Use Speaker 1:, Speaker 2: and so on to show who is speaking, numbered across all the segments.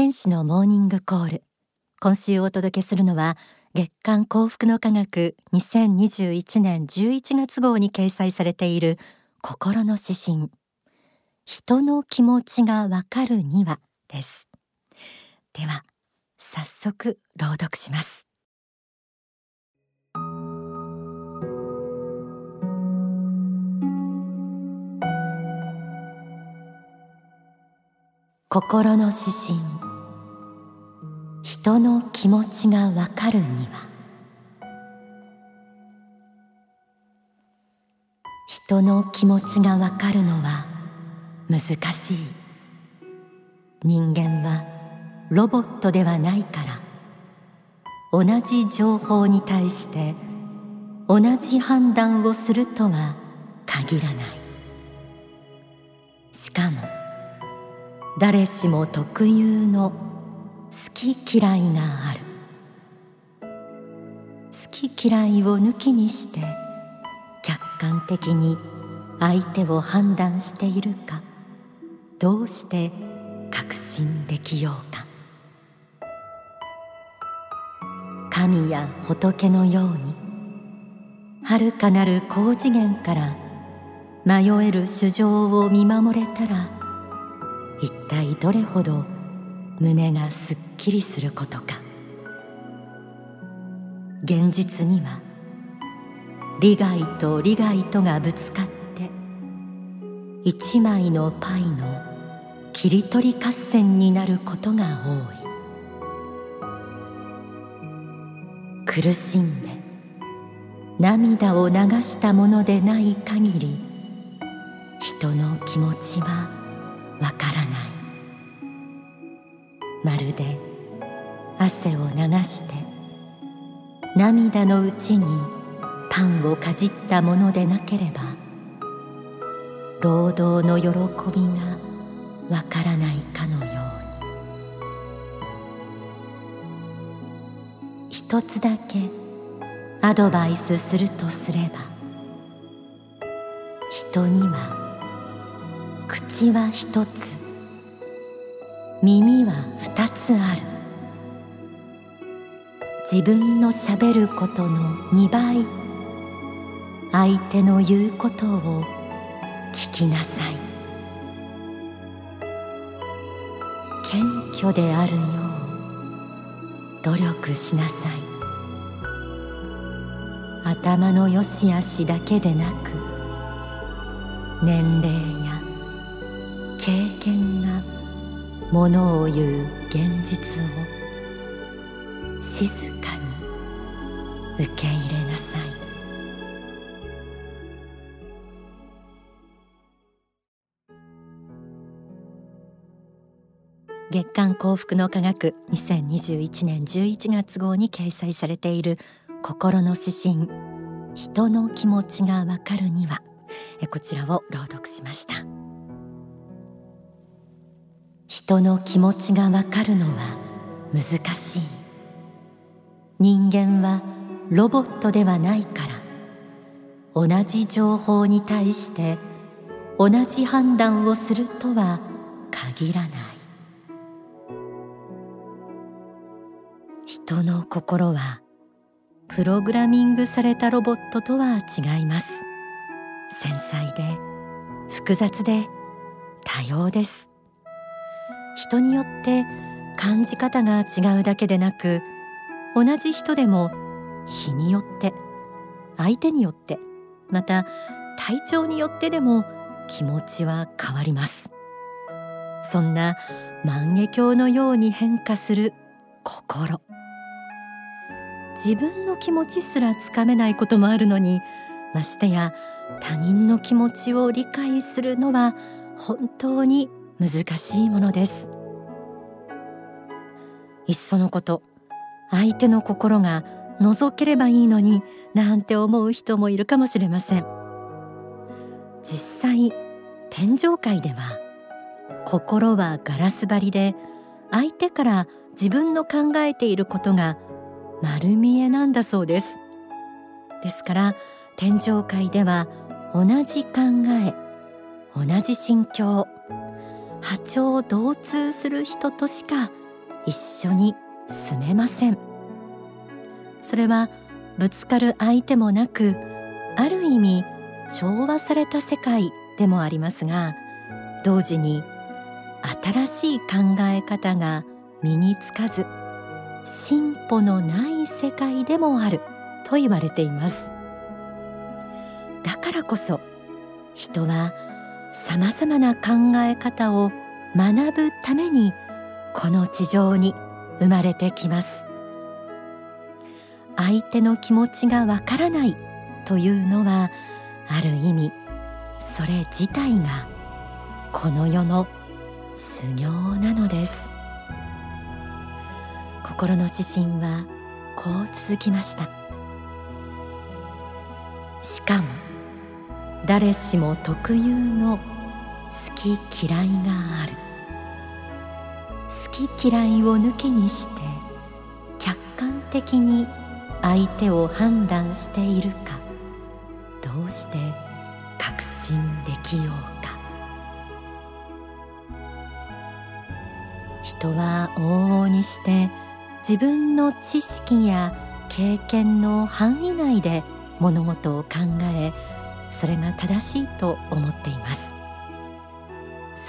Speaker 1: 天使のモーニングコール。今週お届けするのは月刊幸福の科学2021年11月号に掲載されている心の指針。人の気持ちがわかるにはです。では早速朗読します。心の指針。人の気持ちがわかるには。人の気持ちがわかるのは難しい。人間はロボットではないから。同じ情報に対して同じ判断をするとは限らない。しかも誰しも特有の好き嫌いがある。好き嫌いを抜きにして客観的に相手を判断しているかどうして確信できようか。神や仏のように遥かなる高次元から迷える主情を見守れたら一体どれほど胸がすっきりすることか。現実には利害と利害とがぶつかって一枚のパイの切り取り合戦になることが多い。苦しんで涙を流したものでない限り人の気持ちはわからない。まるで汗を流して涙のうちにパンをかじったものでなければ労働の喜びがわからないかのように。一つだけアドバイスするとすれば人には口は一つ耳は二つある。自分のしゃべることの二倍。相手の言うことを聞きなさい。謙虚であるよう努力しなさい。頭の良し悪しだけでなく年齢や経験がものを言う現実を。静かに受け入れなさい。月刊幸福の科学2021年11月号に掲載されている心の指針人の気持ちがわかるにはこちらを朗読しました。人の気持ちがわかるのは難しい。人間はロボットではないから同じ情報に対して同じ判断をするとは限らない。人の心はプログラミングされたロボットとは違います。繊細で複雑で多様です。人によって感じ方が違うだけでなく同じ人でも日によって相手によってまた体調によってでも気持ちは変わります。そんな万華鏡のように変化する心。自分の気持ちすらつかめないこともあるのにましてや他人の気持ちを理解するのは本当に難しいものです。いっそのこと相手の心が覗ければいいのになんて思う人もいるかもしれません。実際天上界では心はガラス張りで相手から自分の考えていることが丸見えなんだそうです。ですから天上界では同じ考え同じ心境波長を同通する人としか一緒に住めません。それはぶつかる相手もなくある意味調和された世界でもありますが同時に新しい考え方が身につかず進歩のない世界でもあると言われています。だからこそ人はさまざまな考え方を学ぶためにこの地上に生まれてきます。相手の気持ちがわからないというのはある意味それ自体がこの世の修行なのです。心の指針はこう続きました。しかも誰しも特有の好き嫌いがある。き嫌いを抜きにして客観的に相手を判断しているかどうして確信できようか。人は往々にして自分の知識や経験の範囲内で物事を考えそれが正しいと思っています。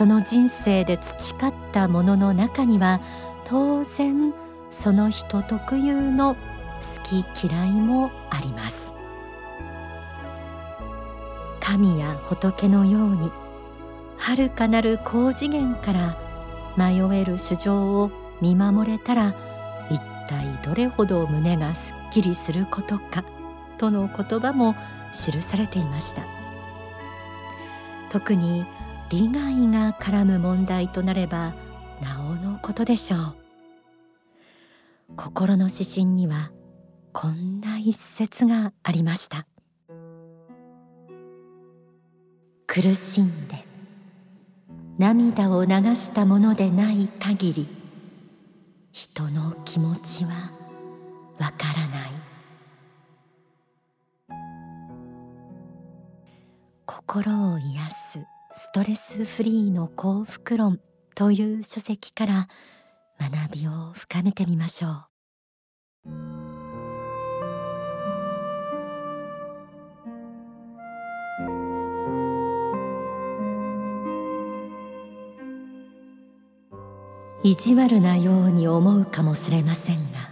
Speaker 1: その人生で培ったものの中には当然その人特有の好き嫌いもあります。神や仏のように遥かなる高次元から迷える主情を見守れたら一体どれほど胸がすっきりすることかとの言葉も記されていました。特に利害が絡む問題となればなおのことでしょう。心の指針にはこんな一節がありました。苦しんで涙を流したものでない限り人の気持ちはわからない。心を癒す。ストレスフリーの幸福論という書籍から学びを深めてみましょう。意地悪なように思うかもしれませんが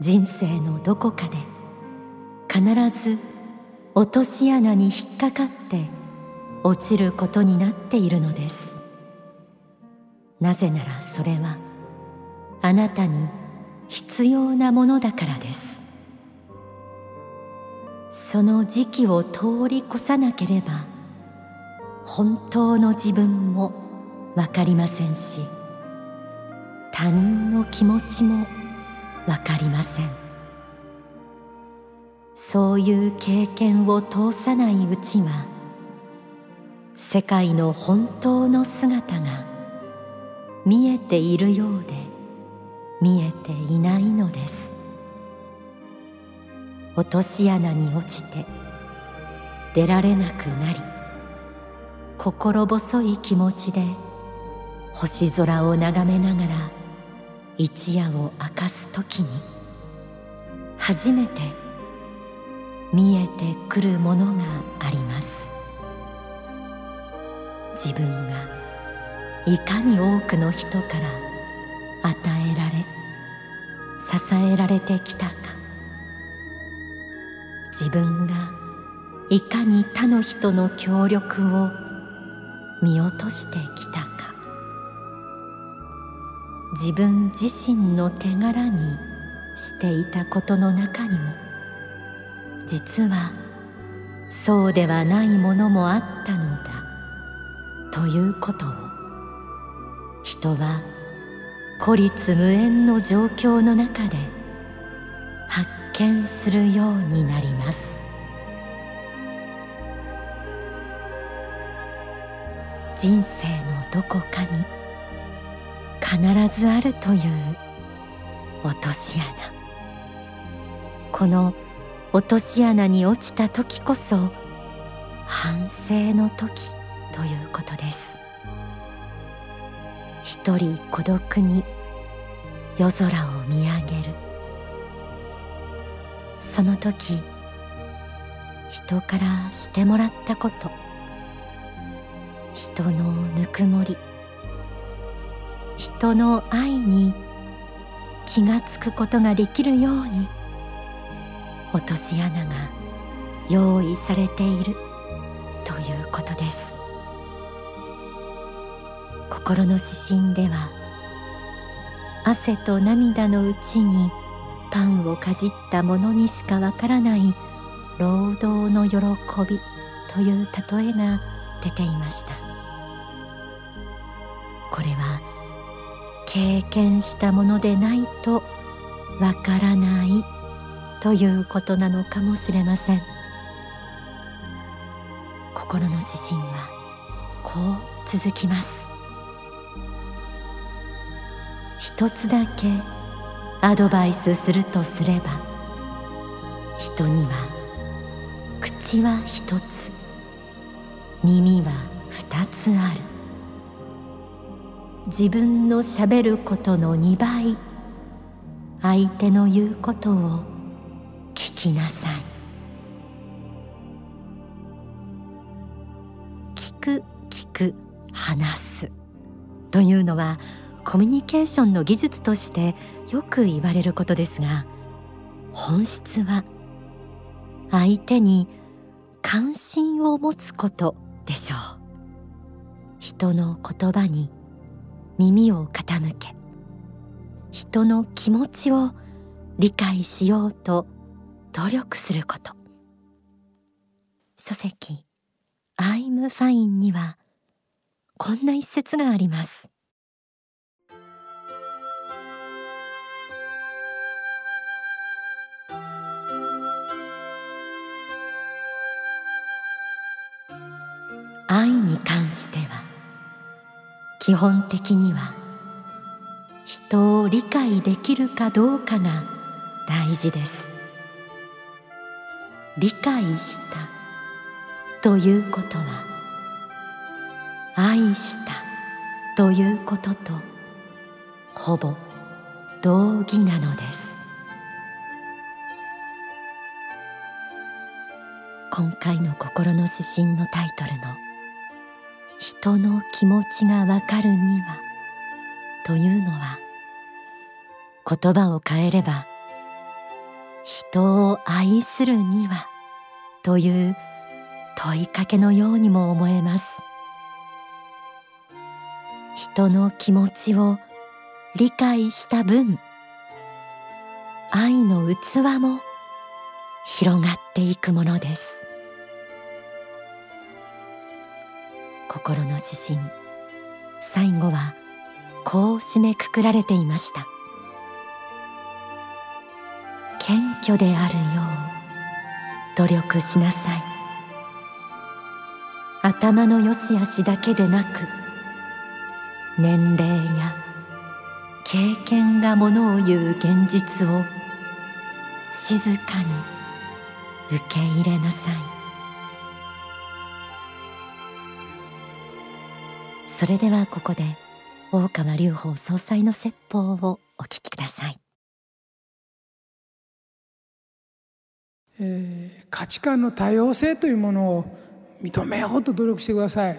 Speaker 1: 人生のどこかで必ず落とし穴に引っかかって落ちることになっているのです。なぜならそれはあなたに必要なものだからです。その時期を通り越さなければ本当の自分もわかりませんし他人の気持ちもわかりません。そういう経験を通さないうちは世界の本当の姿が見えているようで見えていないのです。落とし穴に落ちて出られなくなり心細い気持ちで星空を眺めながら一夜を明かす時に初めて見えてくるものがあります。自分がいかに多くの人から与えられ支えられてきたか。自分がいかに他の人の協力を見落としてきたか。自分自身の手柄にしていたことの中にも実はそうではないものもあったのだ。ということを人は孤立無縁の状況の中で発見するようになります。人生のどこかに必ずあるという落とし穴。この落とし穴に落ちた時こそ反省の時。ということです一人孤独に夜空を見上げる。その時人からしてもらったこと。人のぬくもり。人の愛に気がつくことができるように落とし穴が用意されている。心の指針では汗と涙のうちにパンをかじった者にしかわからない労働の喜びという例えが出ていました。これは経験したものでないとわからないということなのかもしれません。心の指針はこう続きます。一つだけアドバイスするとすれば人には口は一つ耳は二つある。自分のしゃべることの2倍相手の言うことを聞きなさい。聞く聞く話す。というのはコミュニケーションの技術としてよく言われることですが本質は相手に関心を持つことでしょう。人の言葉に耳を傾け人の気持ちを理解しようと努力すること。書籍「I'm Fine」にはこんな一節があります。基本的には人を理解できるかどうかが大事です。理解したということは愛したということとほぼ同義なのです。今回の心の指針のタイトルの人の気持ちがわかるにはというのは言葉を変えれば人を愛するにはという問いかけのようにも思えます。人の気持ちを理解した分愛の器も広がっていくものです。心の指針。最後はこう締めくくられていました。謙虚であるよう努力しなさい。頭の良し悪しだけでなく年齢や経験がものを言う現実を静かに受け入れなさい。それではここで大川隆法総裁の説法をお聞きください、
Speaker 2: えー、価値観の多様性というものを認めようと努力してください。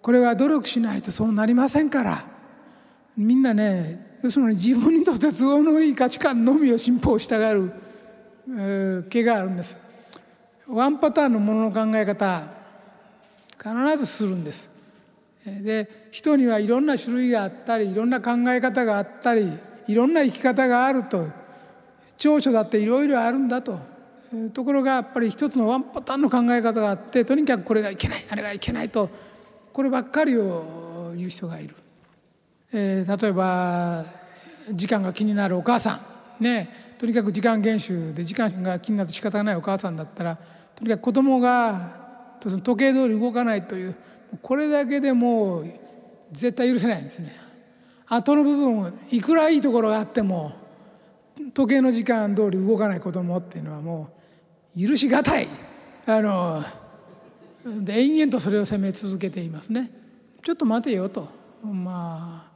Speaker 2: これは努力しないとそうなりませんから。みんなね要するに自分にとって都合のいい価値観のみを信奉したがる、えー、気があるんです。ワンパターンのものの考え方必ずするんです。で人にはいろんな種類があったりいろんな考え方があったりいろんな生き方があると長所だっていろいろあるんだと。ところがやっぱり一つのワンパターンの考え方があってとにかくこれがいけないあれがいけないとこればっかりを言う人がいる、えー、例えば時間が気になるお母さん。ねとにかく時間厳守で時間が気になって仕方がないお母さんだったらとにかく子供が時計通り動かないというこれだけでもう絶対許せないんですね。後の部分いくらいいところがあっても時計の時間通り動かない子供っていうのはもう許しがたい。あので延々とそれを責め続けていますね。ちょっと待てよと。まあ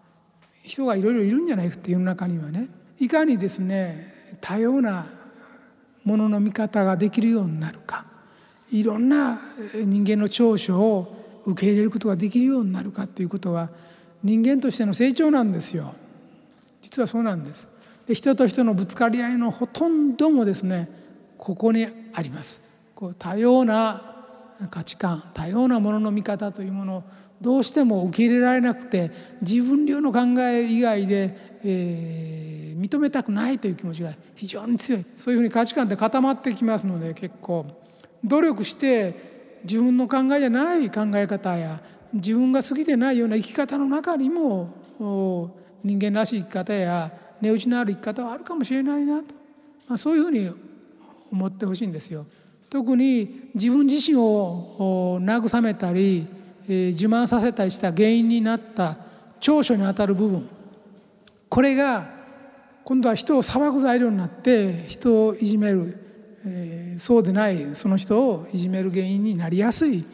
Speaker 2: 人がいろいろいるんじゃないかって世の中にはね。いかにですね多様なものの見方ができるようになるか。いろんな人間の長所を受け入れることができるようになるかということは人間としての成長なんですよ。実はそうなんです。で人と人のぶつかり合いのほとんどもですねここにあります。こう多様な価値観多様なものの見方というものをどうしても受け入れられなくて自分流の考え以外で、えー、認めたくないという気持ちが非常に強い。そういうふうに価値観って固まってきますので結構努力して自分の考えじゃない考え方や自分が好きでないような生き方の中にも人間らしい生き方や値打ちのある生き方はあるかもしれないなと、まあ、そういうふうに思ってほしいんですよ。特に自分自身を慰めたりえ自慢させたりした原因になった長所にあたる部分。これが今度は人を裁く材料になって人をいじめる、え、そうでないその人をいじめる原因になりやすい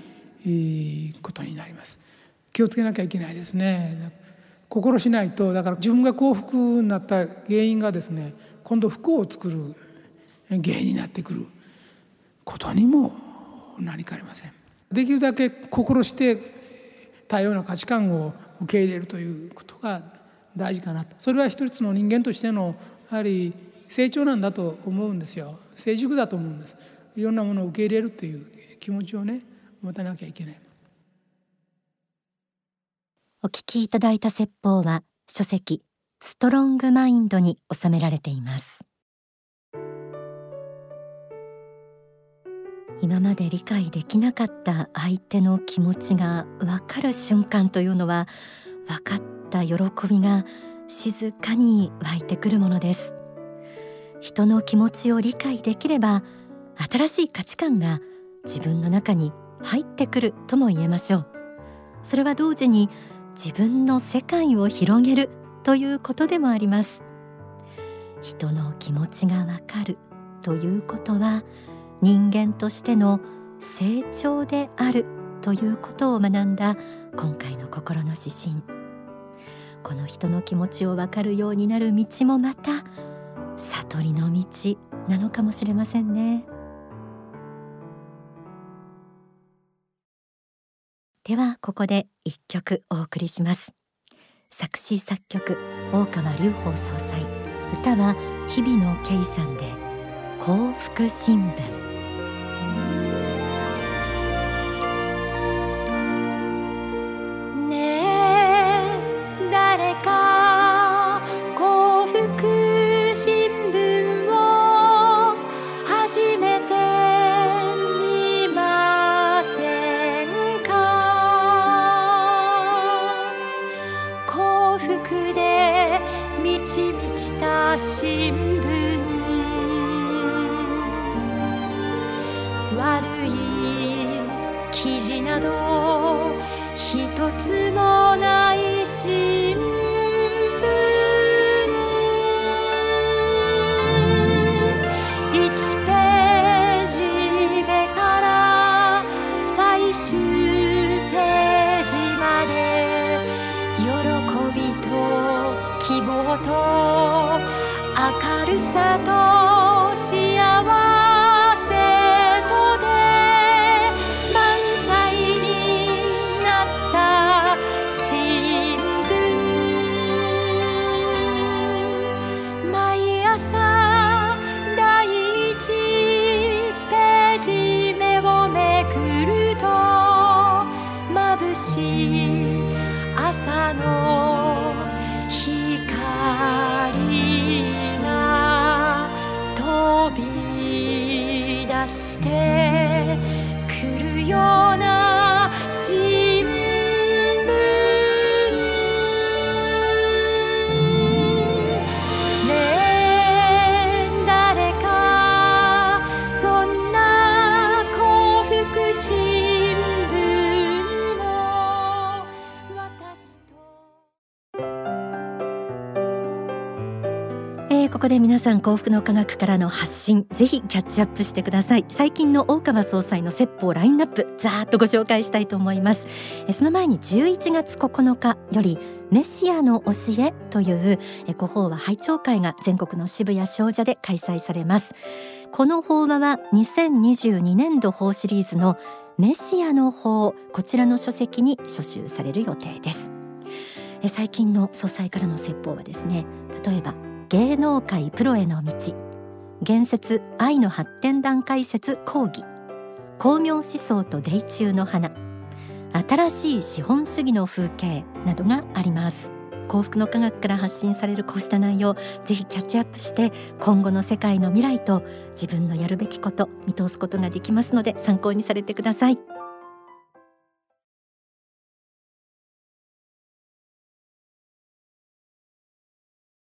Speaker 2: ことになります。気をつけなきゃいけないですね。心しないとだから自分が幸福になった原因がですね今度不幸を作る原因になってくる。ことにもなりかねません。できるだけ心して多様な価値観を受け入れるということが大事かなと。それは一つの人間としてのやはり成長なんだと思うんですよ。成熟だと思うんです。いろんなものを受け入れるという気持ちをね持たなきゃいけない。
Speaker 1: お聞きいただいた説法は書籍ストロングマインドに収められています。今まで理解できなかった相手の気持ちが分かる瞬間というのは分かった喜びが静かに湧いてくるものです。人の気持ちを理解できれば新しい価値観が自分の中に入ってくるとも言えましょう。それは同時に自分の世界を広げるということでもあります。人の気持ちがわかるということは人間としての成長であるということを学んだ今回の心の指針。この人の気持ちを分かるようになる道もまた悟りの道なのかもしれませんね。ではここで一曲お送りします。作詞作曲大川隆法総裁。歌は日々野圭さんで幸福新聞。し満ちた新聞。で皆さん幸福の科学からの発信ぜひキャッチアップしてください。最近の大川総裁の説法ラインナップざーっとご紹介したいと思います、え、その前に11月9日よりメシアの教えというご法話拝聴会が全国の渋谷商社で開催されます。この法話は2022年度法シリーズのメシアの法こちらの書籍に書集される予定です。最近の総裁からの説法はですね例えば芸能界プロへの道。言説愛の発展段階説講義。光明思想と泥中の花。新しい資本主義の風景などがあります。幸福の科学から発信されるこうした内容ぜひキャッチアップして今後の世界の未来と自分のやるべきこと見通すことができますので参考にされてください。